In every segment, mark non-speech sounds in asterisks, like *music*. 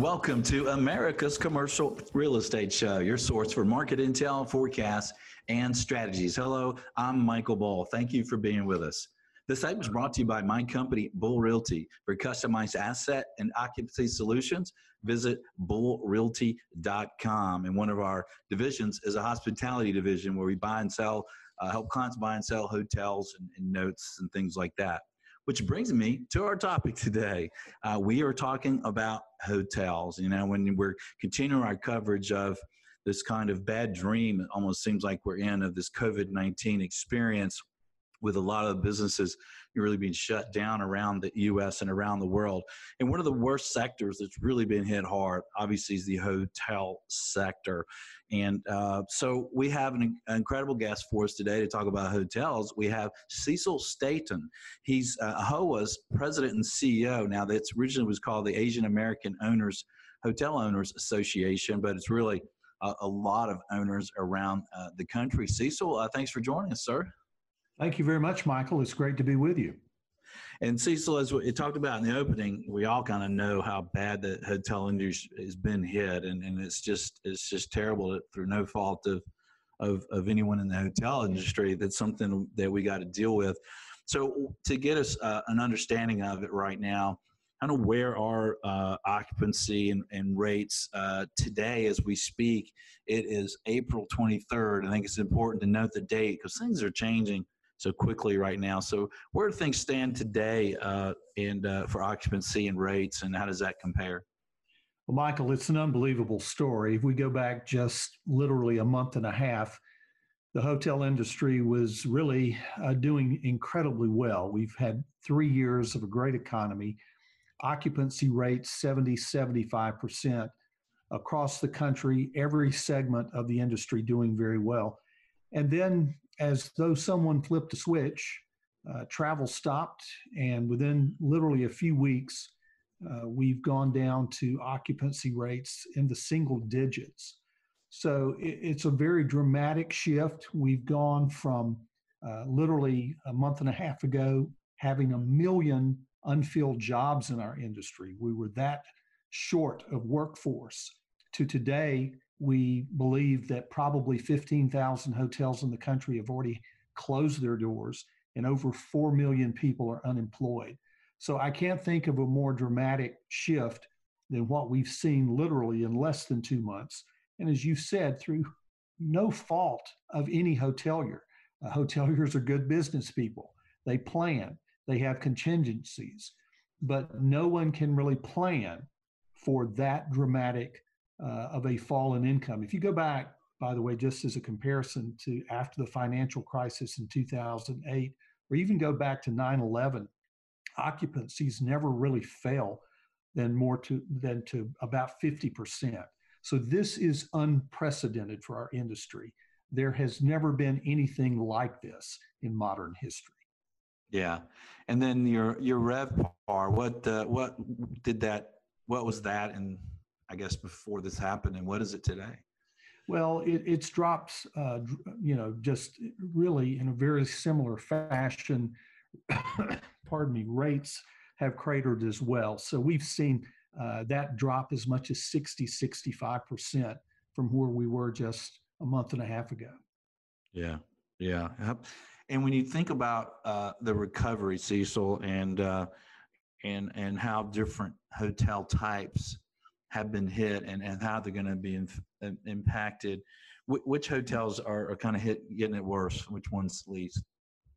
Welcome to America's Commercial Real Estate Show, your source for market intel, forecasts, and strategies. Hello, I'm Michael Bull. Thank you for being with us. This segment is brought to you by my company, Bull Realty. For customized asset and occupancy solutions, visit bullrealty.com. And one of our divisions is a hospitality division where we buy and sell, uh, help clients buy and sell hotels and, and notes and things like that. Which brings me to our topic today. Uh, we are talking about hotels. You know, when we're continuing our coverage of this kind of bad dream, it almost seems like we're in of this COVID 19 experience with a lot of businesses really being shut down around the US and around the world. And one of the worst sectors that's really been hit hard, obviously, is the hotel sector. And uh, so we have an, an, incredible guest for us today to talk about hotels. We have Cecil Staton. He's uh, HOA's president and CEO. Now, that's originally was called the Asian American Owners Hotel Owners Association, but it's really a, a lot of owners around uh, the country. Cecil, uh, thanks for joining us, sir. Thank you very much, Michael. It's great to be with you. And Cecil, as we talked about in the opening, we all kind of know how bad the hotel industry has been hit, and, and it's just it's just terrible through no fault of, of of anyone in the hotel industry. That's something that we got to deal with. So to get us uh, an understanding of it right now, kind of where are uh, occupancy and, and rates uh, today as we speak? It is April 23rd. I think it's important to note the date because things are changing so quickly right now. So where do things stand today uh, and uh, for occupancy and rates, and how does that compare? Well, Michael, it's an unbelievable story. If we go back just literally a month and a half, the hotel industry was really uh, doing incredibly well. We've had three years of a great economy, occupancy rates 70, 75% across the country, every segment of the industry doing very well. And then as though someone flipped a switch, uh, travel stopped, and within literally a few weeks, uh, we've gone down to occupancy rates in the single digits. So it, it's a very dramatic shift. We've gone from uh, literally a month and a half ago having a million unfilled jobs in our industry. We were that short of workforce to today we believe that probably 15,000 hotels in the country have already closed their doors and over 4 million people are unemployed. So I can't think of a more dramatic shift than what we've seen literally in less than two months. And as you said, through no fault of any hotelier. Uh, hoteliers are good business people. They plan, they have contingencies, but no one can really plan for that dramatic uh, of a fall in income. If you go back, by the way, just as a comparison to after the financial crisis in 2008, or even go back to 9 11, occupancies never really fell than more to than to about 50%. So this is unprecedented for our industry. There has never been anything like this in modern history. Yeah, and then your your RevPAR, what uh, what did that? What was that, and I guess, before this happened, and what is it today? Well, it, it's dropped, uh, you know, just really in a very similar fashion. *coughs* pardon me, rates have cratered as well. So we've seen uh, that drop as much as 60, 65% from where we were just a month and a half ago. Yeah, yeah. And when you think about uh, the recovery, Cecil, and uh, and and how different hotel types have been hit and, and how they're going to be impacted. Wh- which hotels are, are kind of hit getting it worse? Which ones least?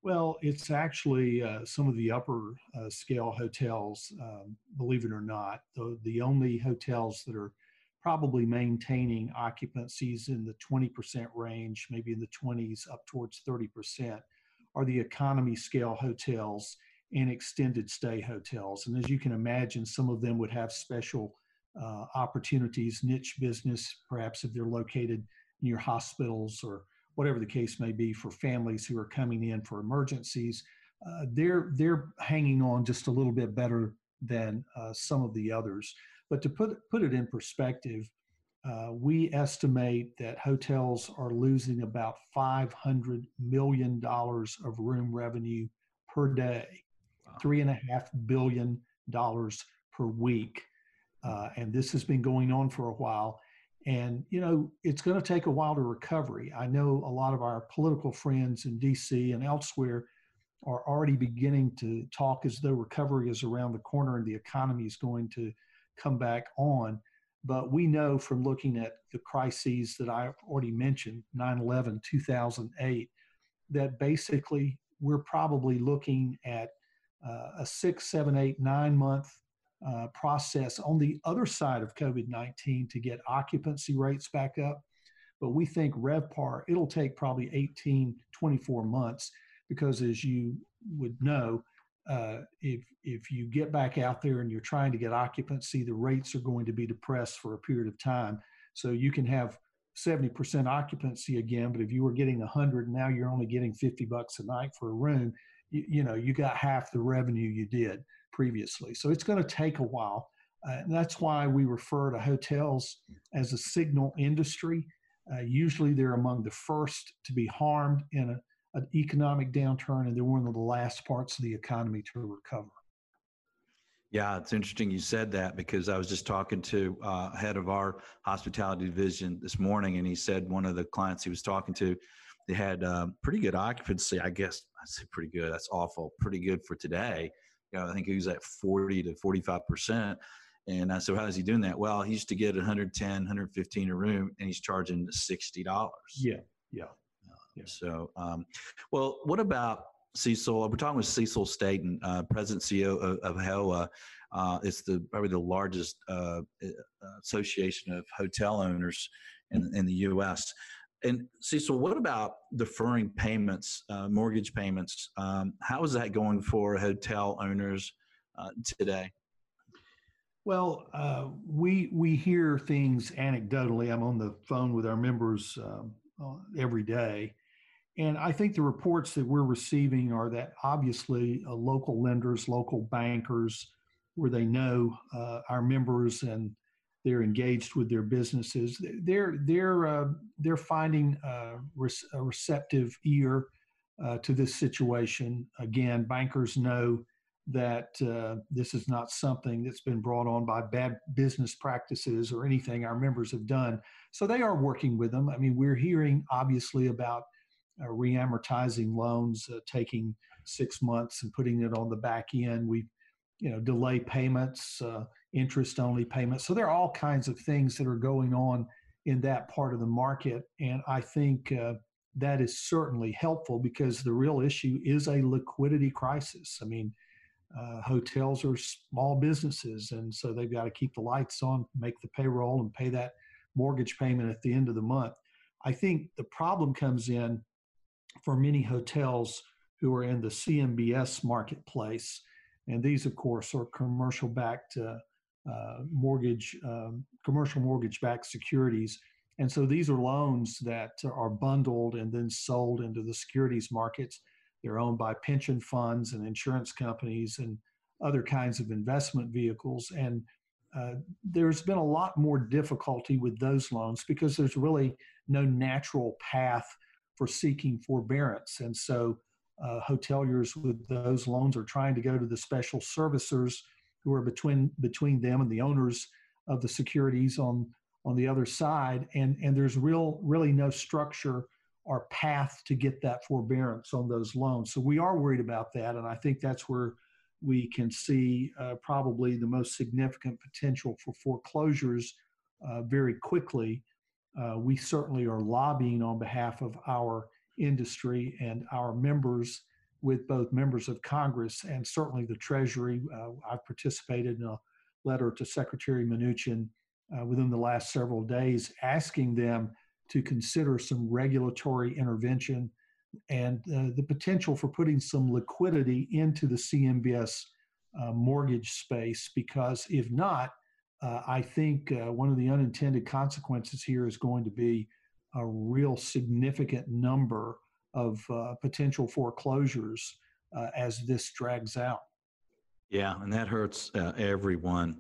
Well, it's actually uh, some of the upper uh, scale hotels, um, believe it or not. The, the only hotels that are probably maintaining occupancies in the 20% range, maybe in the 20s up towards 30%, are the economy scale hotels and extended stay hotels. And as you can imagine, some of them would have special uh, opportunities, niche business, perhaps if they're located near hospitals or whatever the case may be for families who are coming in for emergencies. Uh, they're they're hanging on just a little bit better than uh, some of the others. But to put put it in perspective, uh, we estimate that hotels are losing about five hundred million dollars of room revenue per day, wow. three and a half billion dollars per week uh, and this has been going on for a while. And you know, it's going to take a while to recovery. I know a lot of our political friends in D.C. and elsewhere are already beginning to talk as though recovery is around the corner and the economy is going to come back on. But we know from looking at the crises that I already mentioned 9 11, 2008 that basically we're probably looking at uh, a six, seven, eight, nine month uh, process on the other side of COVID 19 to get occupancy rates back up. But we think RevPAR, it'll take probably 18, 24 months because as you would know, uh, if if you get back out there and you're trying to get occupancy, the rates are going to be depressed for a period of time. So you can have 70% occupancy again, but if you were getting 100 now you're only getting 50 bucks a night for a room, you, you know you got half the revenue you did previously. So it's going to take a while. Uh, and that's why we refer to hotels as a signal industry. Uh, usually they're among the first to be harmed in a an economic downturn and they're one of the last parts of the economy to recover. Yeah, it's interesting you said that because I was just talking to uh, head of our hospitality division this morning, and he said one of the clients he was talking to, they had uh, pretty good occupancy. I guess I say pretty good. That's awful. Pretty good for today. You know, I think he was at 40 to 45 percent. And I said, how is he doing that? Well, he used to get 110, 115 a room, and he's charging sixty dollars. Yeah, yeah. Yeah. So, um, well, what about Cecil? We're talking with Cecil Staton, uh, President CEO of, of HOA. Uh, it's the probably the largest uh, association of hotel owners in, in the U.S. And Cecil, what about deferring payments, uh, mortgage payments? Um, how is that going for hotel owners uh, today? Well, uh, we we hear things anecdotally. I'm on the phone with our members um, every day, and I think the reports that we're receiving are that obviously uh, local lenders, local bankers, where they know uh, our members and they're engaged with their businesses, they're they're uh, they're finding a, a receptive ear uh, to this situation. Again, bankers know that uh, this is not something that's been brought on by bad business practices or anything our members have done. So they are working with them. I mean, we're hearing obviously about uh, reamortizing loans, uh, taking six months and putting it on the back end. We, you know, delay payments, uh, interest only payments. So there are all kinds of things that are going on in that part of the market, and I think uh, that is certainly helpful because the real issue is a liquidity crisis. I mean. Uh, hotels are small businesses, and so they've got to keep the lights on, make the payroll, and pay that mortgage payment at the end of the month. I think the problem comes in for many hotels who are in the CMBS marketplace. And these, of course, are commercial backed uh, mortgage, um, commercial mortgage backed securities. And so these are loans that are bundled and then sold into the securities markets. They're owned by pension funds and insurance companies and other kinds of investment vehicles. And uh, there's been a lot more difficulty with those loans because there's really no natural path for seeking forbearance. And so uh, hoteliers with those loans are trying to go to the special servicers who are between between them and the owners of the securities on on the other side. And and there's real really no structure or path to get that forbearance on those loans. So we are worried about that and i think that's where we can see uh, probably the most significant potential for foreclosures uh, very quickly. Uh, we certainly are lobbying on behalf of our industry and our members with both members of Congress and certainly the Treasury. Uh, I've participated in a letter to Secretary Mnuchin uh, within the last several days asking them to consider some regulatory intervention and uh, the potential for putting some liquidity into the CMBS uh, mortgage space because if not, uh, I think uh, one of the unintended consequences here is going to be a real significant number of uh, potential foreclosures uh, as this drags out. Yeah, and that hurts uh, everyone.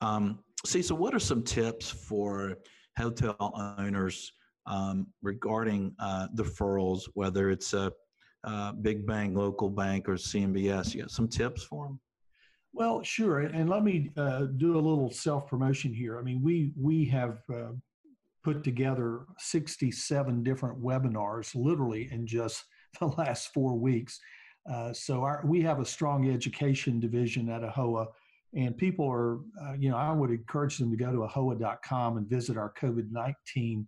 Um, Cecil, what are some tips for hotel owners um, regarding uh, deferrals, whether it's a big bank, local bank, or CMBS? You got some tips for them? Well, sure, and let me uh, do a little self promotion here. I mean, we we have uh, put together 67 different webinars, literally in just *laughs* the last four weeks. Uh, so our, we have a strong education division at AHOA, and people are, uh, you know, I would encourage them to go to ahoa.com and visit our COVID 19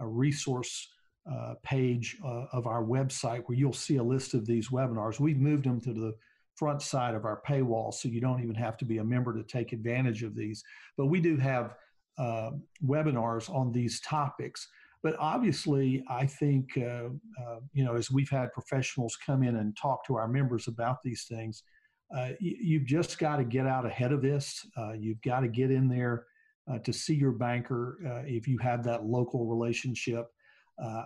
uh, resource uh, page of our website where you'll see a list of these webinars. We've moved them to the front side of our paywall, so you don't even have to be a member to take advantage of these. But we do have uh, webinars on these topics. But obviously, I think, uh, uh, you know, as we've had professionals come in and talk to our members about these things, uh, you've just got to get out ahead of this. Uh, you've got to get in there to see your banker if you have that local relationship.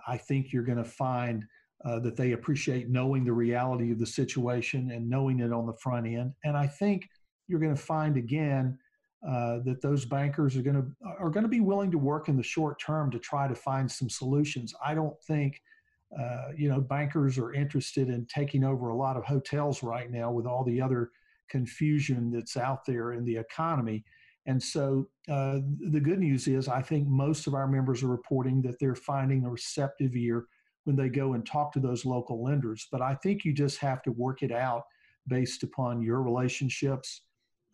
I think you're going to find that they appreciate knowing the reality of the situation and knowing it on the front end. And I think you're going to find again uh, that those bankers are going to are going to be willing to work in the short term to try to find some solutions. I don't think. Uh, you know, bankers are interested in taking over a lot of hotels right now with all the other confusion that's out there in the economy. And so uh, the good news is, I think most of our members are reporting that they're finding a receptive ear when they go and talk to those local lenders. But I think you just have to work it out based upon your relationships.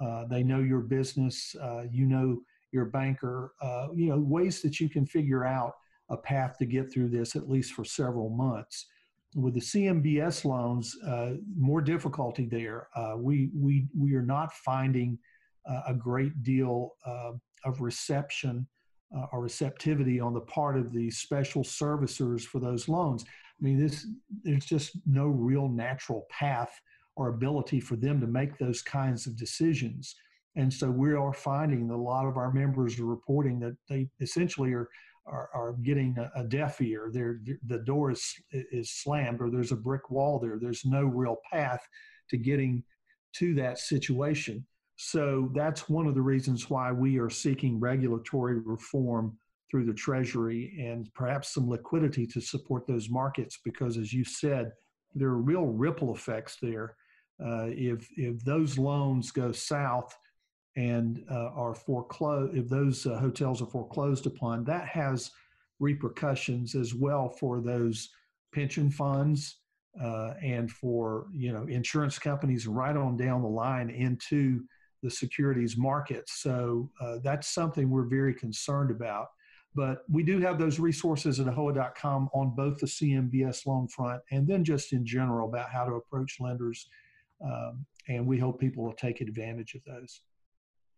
Uh, they know your business, uh, you know your banker, uh, you know, ways that you can figure out a path to get through this at least for several months. With the CMBS loans, uh, more difficulty there. We, we, we are not finding a great deal of reception uh, or receptivity on the part of the special servicers for those loans. I mean, this there's just no real natural path or ability for them to make those kinds of decisions. And so we are finding that a lot of our members are reporting that they essentially are are, are getting a, a, deaf ear. They're, the door is is slammed, or there's a brick wall there. There's no real path to getting to that situation. So that's one of the reasons why we are seeking regulatory reform through the Treasury and perhaps some liquidity to support those markets because, as you said, there are real ripple effects there. Uh, if if those loans go south and uh, are foreclosed, if those uh, hotels are foreclosed upon, that has repercussions as well for those pension funds uh, and for you know insurance companies right on down the line into the securities markets. So uh, that's something we're very concerned about. But we do have those resources at ahoa.com on both the CMBS loan front and then just in general about how to approach lenders. Um, and we hope people will take advantage of those.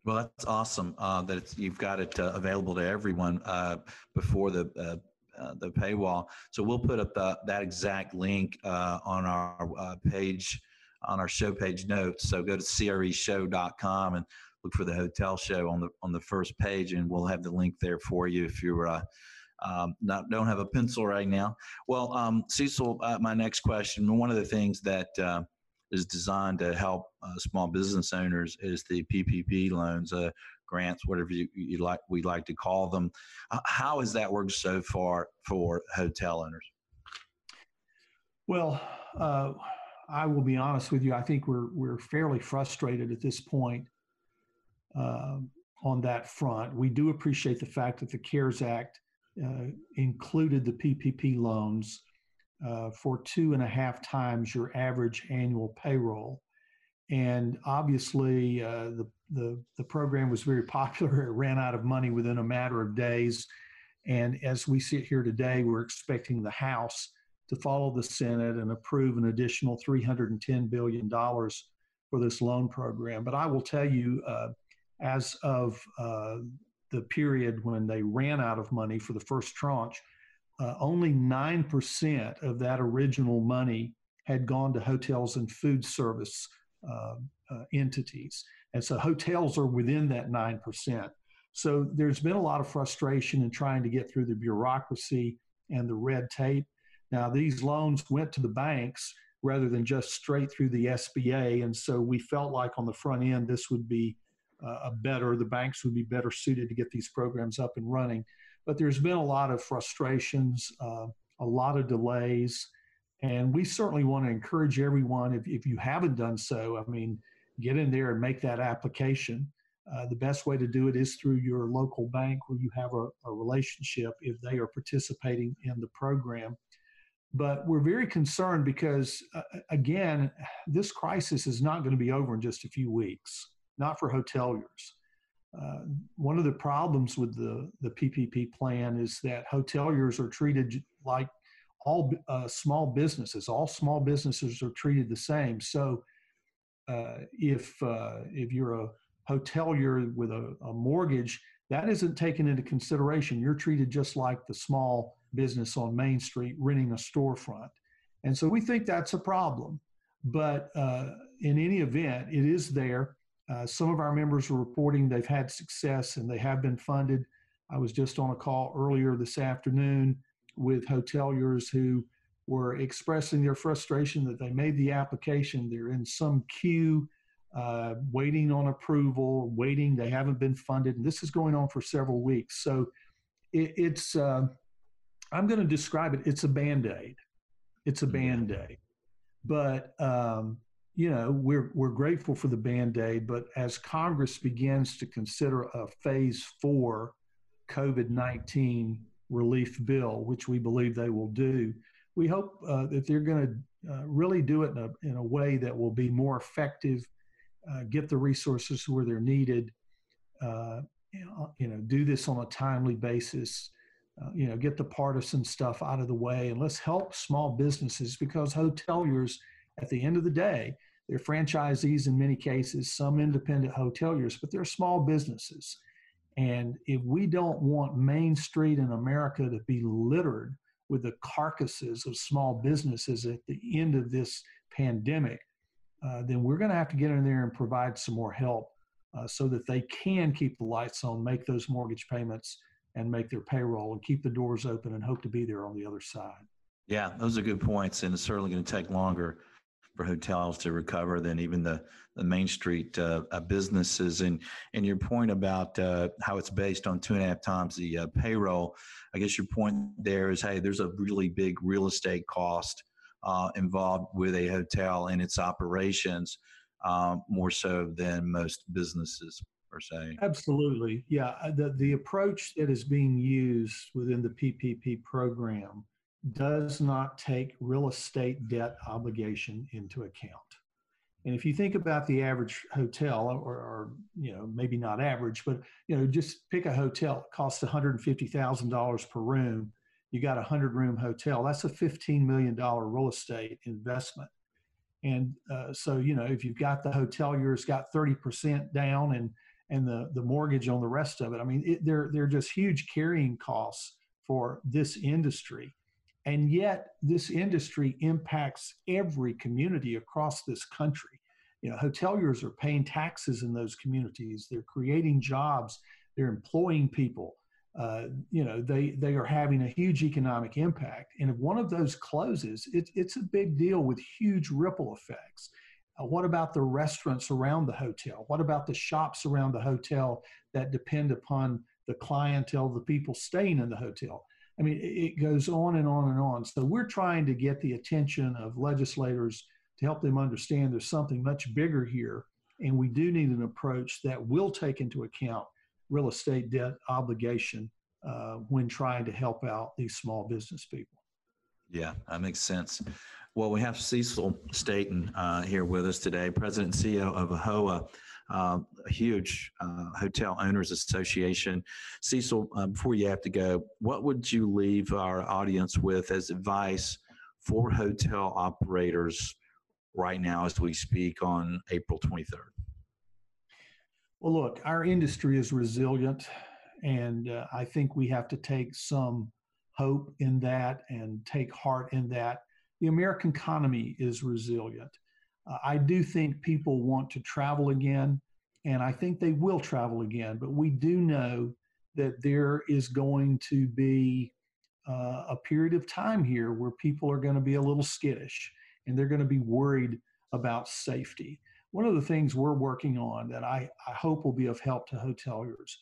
Well, that's awesome uh, that you've got it uh, available to everyone uh, before the uh, uh, the paywall. So we'll put up the, that exact link uh, on our page on our show page notes. So go to creshow.com and look for the hotel show on the on the first page, and we'll have the link there for you if you're uh, um, not don't have a pencil right now. Well, um, Cecil, uh, my next question. One of the things that uh, is designed to help uh, small business owners is the PPP loans, uh, grants, whatever you, you like we like to call them. how has that worked so far for hotel owners? Well uh, I will be honest with you. I think we're we're fairly frustrated at this point uh, on that front. We do appreciate the fact that the CARES Act uh, included the PPP loans uh, for two and a half times your average annual payroll, and obviously uh, the, the the program was very *laughs* popular. It ran out of money within a matter of days, and as we sit here today, we're expecting the House to follow the Senate and approve an additional $310 billion for this loan program. But I will tell you, uh, as of uh, the period when they ran out of money for the first tranche, uh, only 9% of that original money had gone to hotels and food service uh, uh, entities. And so hotels are within that 9%. So there's been a lot of frustration in trying to get through the bureaucracy and the red tape. Now, these loans went to the banks rather than just straight through the SBA. And so we felt like on the front end, this would be uh, a better, the banks would be better suited to get these programs up and running. But there's been a lot of frustrations, uh, a lot of delays. And we certainly want to encourage everyone, if, if you haven't done so, I mean, get in there and make that application. Uh, the best way to do it is through your local bank where you have a, a relationship if they are participating in the program. But we're very concerned because, uh, again, this crisis is not going to be over in just a few weeks, not for hoteliers. Uh, one of the problems with the, the PPP plan is that hoteliers are treated like all uh, small businesses. All small businesses are treated the same. So uh, if uh, if you're a hotelier with a, a, mortgage, that isn't taken into consideration. You're treated just like the small business on Main Street renting a storefront, and so we think that's a problem. But uh, in any event, it is there. Uh, some of our members are reporting they've had success and they have been funded. I was just on a call earlier this afternoon with hoteliers who were expressing their frustration that they made the application, they're in some queue, uh, waiting on approval, waiting, they haven't been funded. And this is going on for several weeks. So it, it's, uh, I'm going to describe it, it's a band aid. It's a band aid. But, um, you know, we're, we're grateful for the band aid, but as Congress begins to consider a phase four COVID 19 relief bill, which we believe they will do, we hope uh, that they're going to uh, really do it in a, in a way that will be more effective, uh, get the resources where they're needed, uh, you know, do this on a timely basis, uh, you know, get the partisan stuff out of the way, and let's help small businesses because hoteliers, at the end of the day, they're franchisees in many cases, some independent hoteliers, but they're small businesses. And if we don't want Main Street in America to be littered with the carcasses of small businesses at the end of this pandemic, uh, then we're going to have to get in there and provide some more help uh, so that they can keep the lights on, make those mortgage payments, and make their payroll and keep the doors open and hope to be there on the other side. Yeah, those are good points, and it's certainly going to take longer for hotels to recover than even the, the Main Street uh, uh, businesses. And and your point about uh, how it's based on two and a half times the uh, payroll, I guess your point there is, hey, there's a really big real estate cost uh, involved with a hotel and its operations, um, more so than most businesses. Per se. Absolutely, yeah. Uh, the the approach that is being used within the PPP program does not take real estate debt obligation into account. And if you think about the average hotel, or, or, you know maybe not average, but you know just pick a hotel. It costs one hundred and fifty thousand dollars per room. You got a hundred room hotel. That's a fifteen million dollar real estate investment. And uh, so you know if you've got the hotelier's got thirty percent down and and the the mortgage on the rest of it. I mean it, they're they're just huge carrying costs for this industry. And yet, this industry impacts every community across this country. You know, hoteliers are paying taxes in those communities. They're creating jobs. They're employing people. Uh, you know, they they are having a huge economic impact. And if one of those closes, it, it's a big deal with huge ripple effects. Uh, what about the restaurants around the hotel? What about the shops around the hotel that depend upon the clientele, the people staying in the hotel? I mean, it goes on and on and on. So we're trying to get the attention of legislators to help them understand there's something much bigger here. And we do need an approach that will take into account real estate debt obligation uh, when trying to help out these small business people. Yeah, that makes sense. Well, we have Cecil Staton uh, here with us today, President and CEO of AHOA uh, a huge uh, hotel owners association. Cecil, uh, before you have to go, what would you leave our audience with as advice for hotel operators right now as we speak on April 23rd? Well, look, our industry is resilient, and uh, I think we have to take some hope in that and take heart in that. The American economy is resilient. Uh, I do think people want to travel again, and I think they will travel again. But we do know that there is going to be uh, a period of time here where people are going to be a little skittish and they're going to be worried about safety. One of the things we're working on that I, I hope will be of help to hoteliers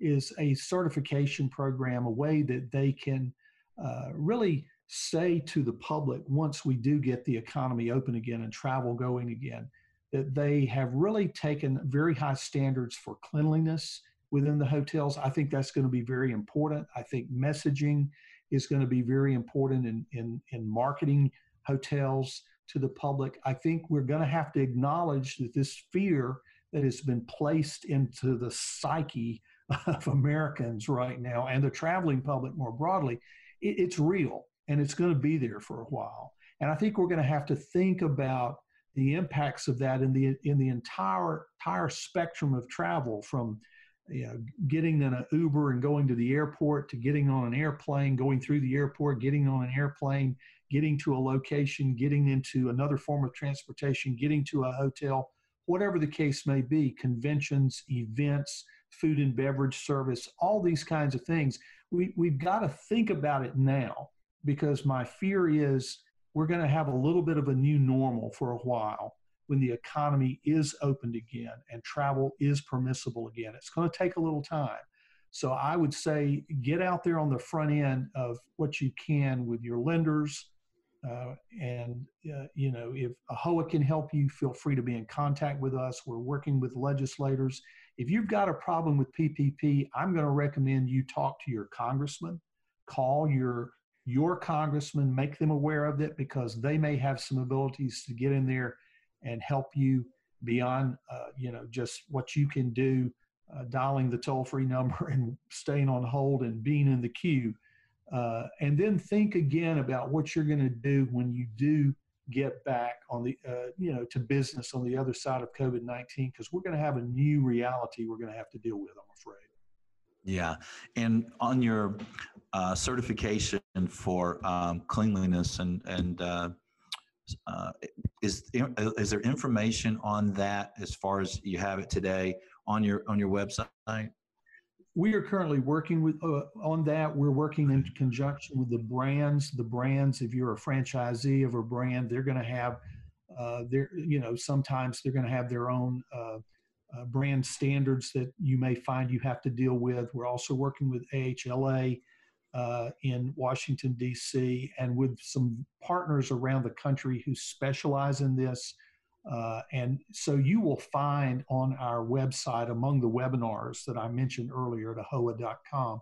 is a certification program, a way that they can uh, really say to the public once we do get the economy open again and travel going again, that they have really taken very high standards for cleanliness within the hotels. I think that's going to be very important. I think messaging is going to be very important in, in, in marketing hotels to the public. I think we're going to have to acknowledge that this fear that has been placed into the psyche *laughs* of Americans right now and the traveling public more broadly, it, it's real and it's going to be there for a while. And I think we're going to have to think about the impacts of that in the in the entire entire spectrum of travel from you know, getting in an Uber and going to the airport to getting on an airplane, going through the airport, getting on an airplane, getting to a location, getting into another form of transportation, getting to a hotel, whatever the case may be, conventions, events, food and beverage service, all these kinds of things. We, we've got to think about it now because my fear is we're going to have a little bit of a new normal for a while when the economy is opened again and travel is permissible again. It's going to take a little time. So I would say get out there on the front end of what you can with your lenders. Uh, and, uh, you know, if AAHOA can help you, feel free to be in contact with us. We're working with legislators. If you've got a problem with PPP, I'm going to recommend you talk to your congressman, call your your congressman, make them aware of it because they may have some abilities to get in there and help you beyond uh, you know just what you can do uh, dialing the toll free *laughs* number and staying on hold and being in the queue. Uh, and then think again about what you're going to do when you do get back on the uh, you know to business on the other side of covid-19 because we're going to have a new reality we're going to have to deal with i'm afraid. Yeah. And on your uh, certification for um, cleanliness and and uh, uh, is is there information on that as far as you have it today on your on your website? We are currently working with uh, on that. We're working in conjunction with the brands. The brands, if you're a franchisee of a brand, they're going to have uh, their you know sometimes they're going to have their own uh, brand standards that you may find you have to deal with. We're also working with AHLA uh, in Washington, D.C., and with some partners around the country who specialize in this. Uh, and so you will find on our website, among the webinars that I mentioned earlier at ahoa.com,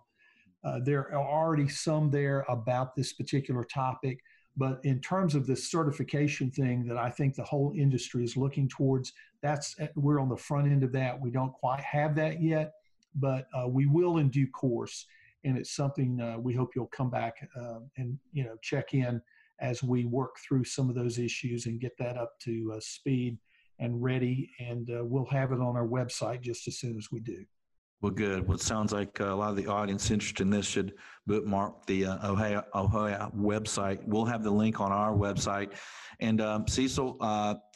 uh, there are already some there about this particular topic. But in terms of the certification thing that I think the whole industry is looking towards, that's we're on the front end of that. We don't quite have that yet, but uh, we will in due course and it's something uh, we hope you'll come back uh, and you know check in as we work through some of those issues and get that up to uh, speed and ready. And uh, we'll have it on our website just as soon as we do. Well, good. Well, it sounds like uh, a lot of the audience interested in this should bookmark the uh, AAHOA, AAHOA website. We'll have the link on our website. And um, Cecil,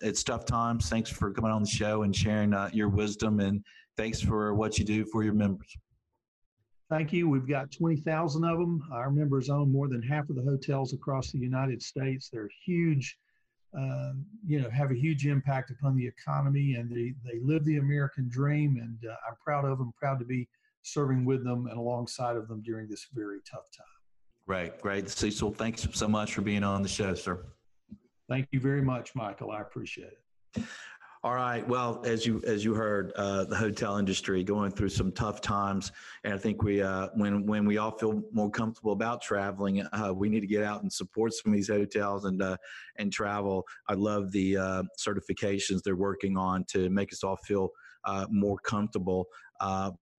it's tough times. Thanks for coming on the show and sharing your wisdom, and thanks for what you do for your members. Thank you. We've got 20,000 of them. Our members own more than half of the hotels across the United States. They're huge, uh, you know, have a huge impact upon the economy and they, they live the American dream. And uh, I'm proud of them, proud to be serving with them and alongside of them during this very tough time. Great, great. Cecil, thanks so much for being on the show, sir. Thank you very much, Michael. I appreciate it. All right. Well, as you as you heard, uh, the hotel industry going through some tough times, and I think we uh, when when we all feel more comfortable about traveling, uh, we need to get out and support some of these hotels and uh, and travel. I love the uh, certifications they're working on to make us all feel uh, more comfortable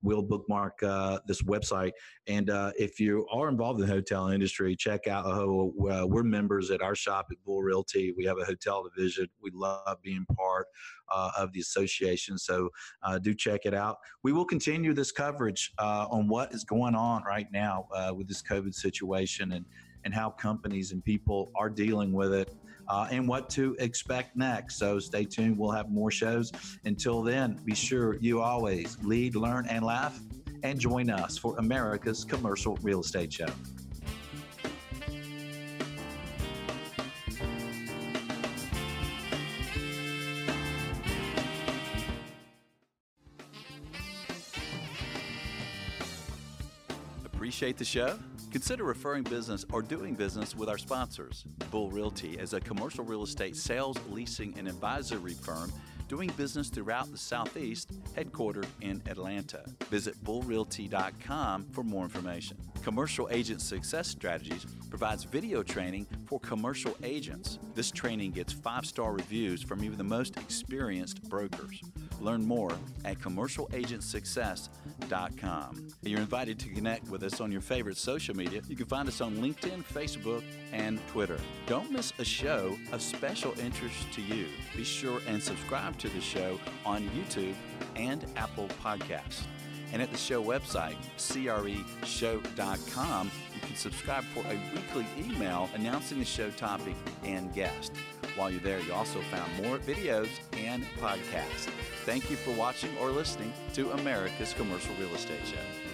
we'll bookmark uh, this website. And uh, if you are involved in the hotel industry, check out AAHOA. Uh, we're members at our shop at Bull Realty. We have a hotel division. We love being part uh, of the association. So uh, do check it out. We will continue this coverage uh, on what is going on right now with this COVID situation and, and how companies and people are dealing with it uh, and what to expect next. So stay tuned. We'll have more shows. Until then, be sure you always lead, learn, and laugh. And join us for America's Commercial Real Estate Show. Appreciate the show? Consider referring business or doing business with our sponsors. Bull Realty is a commercial real estate sales, leasing, and advisory firm doing business throughout the Southeast, headquartered in Atlanta. Visit bullrealty.com for more information. Commercial Agent Success Strategies provides video training for commercial agents. This training gets five star reviews from even the most experienced brokers. Learn more at commercialagentsuccess.com. You're invited to connect with us on your favorite social media. You can find us on LinkedIn, Facebook, and Twitter. Don't miss a show of special interest to you. Be sure and subscribe to the show on YouTube and Apple Podcasts. And at the show website, creshow.com, you can subscribe for a weekly email announcing the show topic and guest. While you're there, you also found more videos and podcasts. Thank you for watching or listening to America's Commercial Real Estate Show.